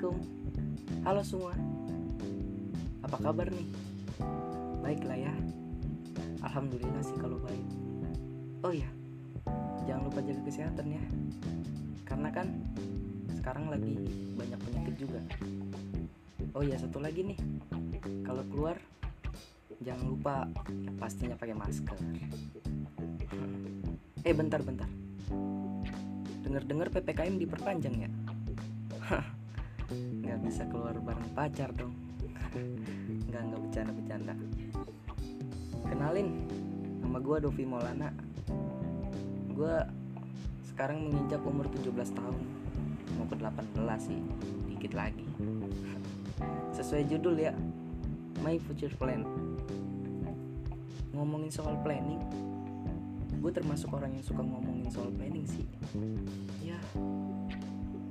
Assalamualaikum. Halo semua. Apa kabar nih? Baiklah ya. Alhamdulillah sih kalau baik. Oh ya Jangan lupa jaga kesehatan ya. Karena kan Sekarang lagi banyak penyakit juga. Oh ya satu lagi nih. Kalau keluar Jangan lupa ya pastinya pakai masker. Eh bentar bentar. Dengar-dengar PPKM diperpanjang ya nggak bisa keluar bareng pacar dong. Nggak nggak bercanda bercanda kenalin nama gue Dovi Maulana. Gue sekarang menginjak umur 17 tahun. Mau ke 18 sih dikit lagi. Sesuai judul ya My Future Plan. Ngomongin soal planning gue termasuk orang yang suka ngomongin soal planning sih. Ya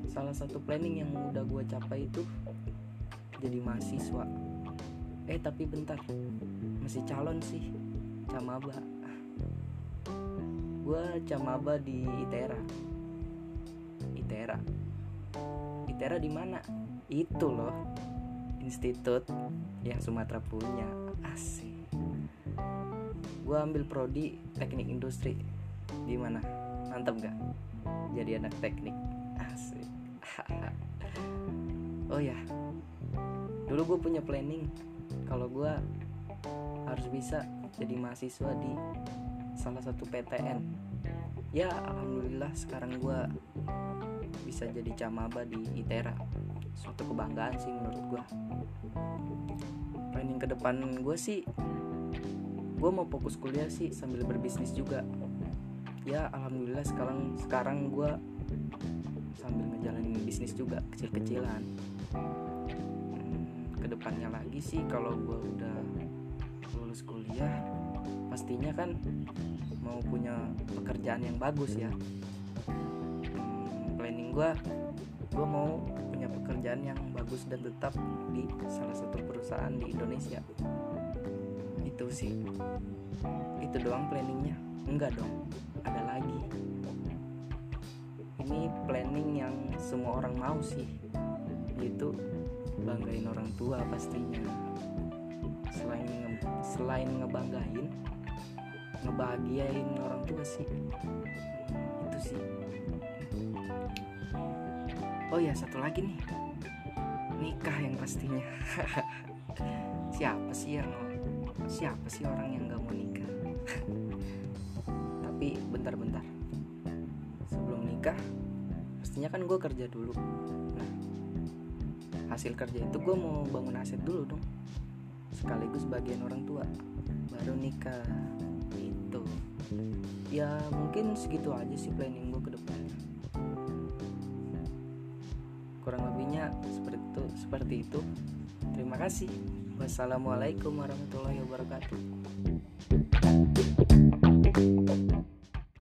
salah satu planning yang udah gue capai itu jadi mahasiswa. Eh tapi bentar. Masih calon sih. Camaba. Gue camaba di ITERA. ITERA. ITERA di mana? Itu loh. Institut yang Sumatera punya. Asik. Gue ambil prodi teknik industri. Di mana? Mantap gak jadi anak teknik oh ya dulu gue punya planning kalau gue harus bisa jadi mahasiswa di salah satu PTN ya alhamdulillah sekarang gue bisa jadi camaba di ITERA suatu kebanggaan sih menurut gue planning ke depan gue sih gue mau fokus kuliah sih sambil berbisnis juga. Ya alhamdulillah sekarang sekarang gue ngejalanin bisnis juga kecil-kecilan. Hmm, ke depannya lagi sih kalau gue udah lulus kuliah pastinya kan mau punya pekerjaan yang bagus ya. Hmm, planning gue gue mau punya pekerjaan yang bagus dan tetap di salah satu perusahaan di Indonesia. Itu sih. Itu doang planningnya. Enggak dong. Ada lagi semua orang mau sih. Yaitu banggain orang tua pastinya. Selain nge selain ngebanggain ngebahagiain orang tua sih. Itu sih. Oh ya satu lagi nih. Nikah yang pastinya. Siapa sih yang siapa sih orang yang gak mau nikah? Tapi bentar-bentar sebelum nikah pastinya kan gue kerja dulu. Nah hasil kerja itu gue mau bangun aset dulu dong. Sekaligus bagian orang tua. Baru nikah. Itu ya mungkin segitu aja sih planning gue ke depannya kurang lebihnya seperti itu seperti itu. Terima kasih. Wassalamualaikum warahmatullahi wabarakatuh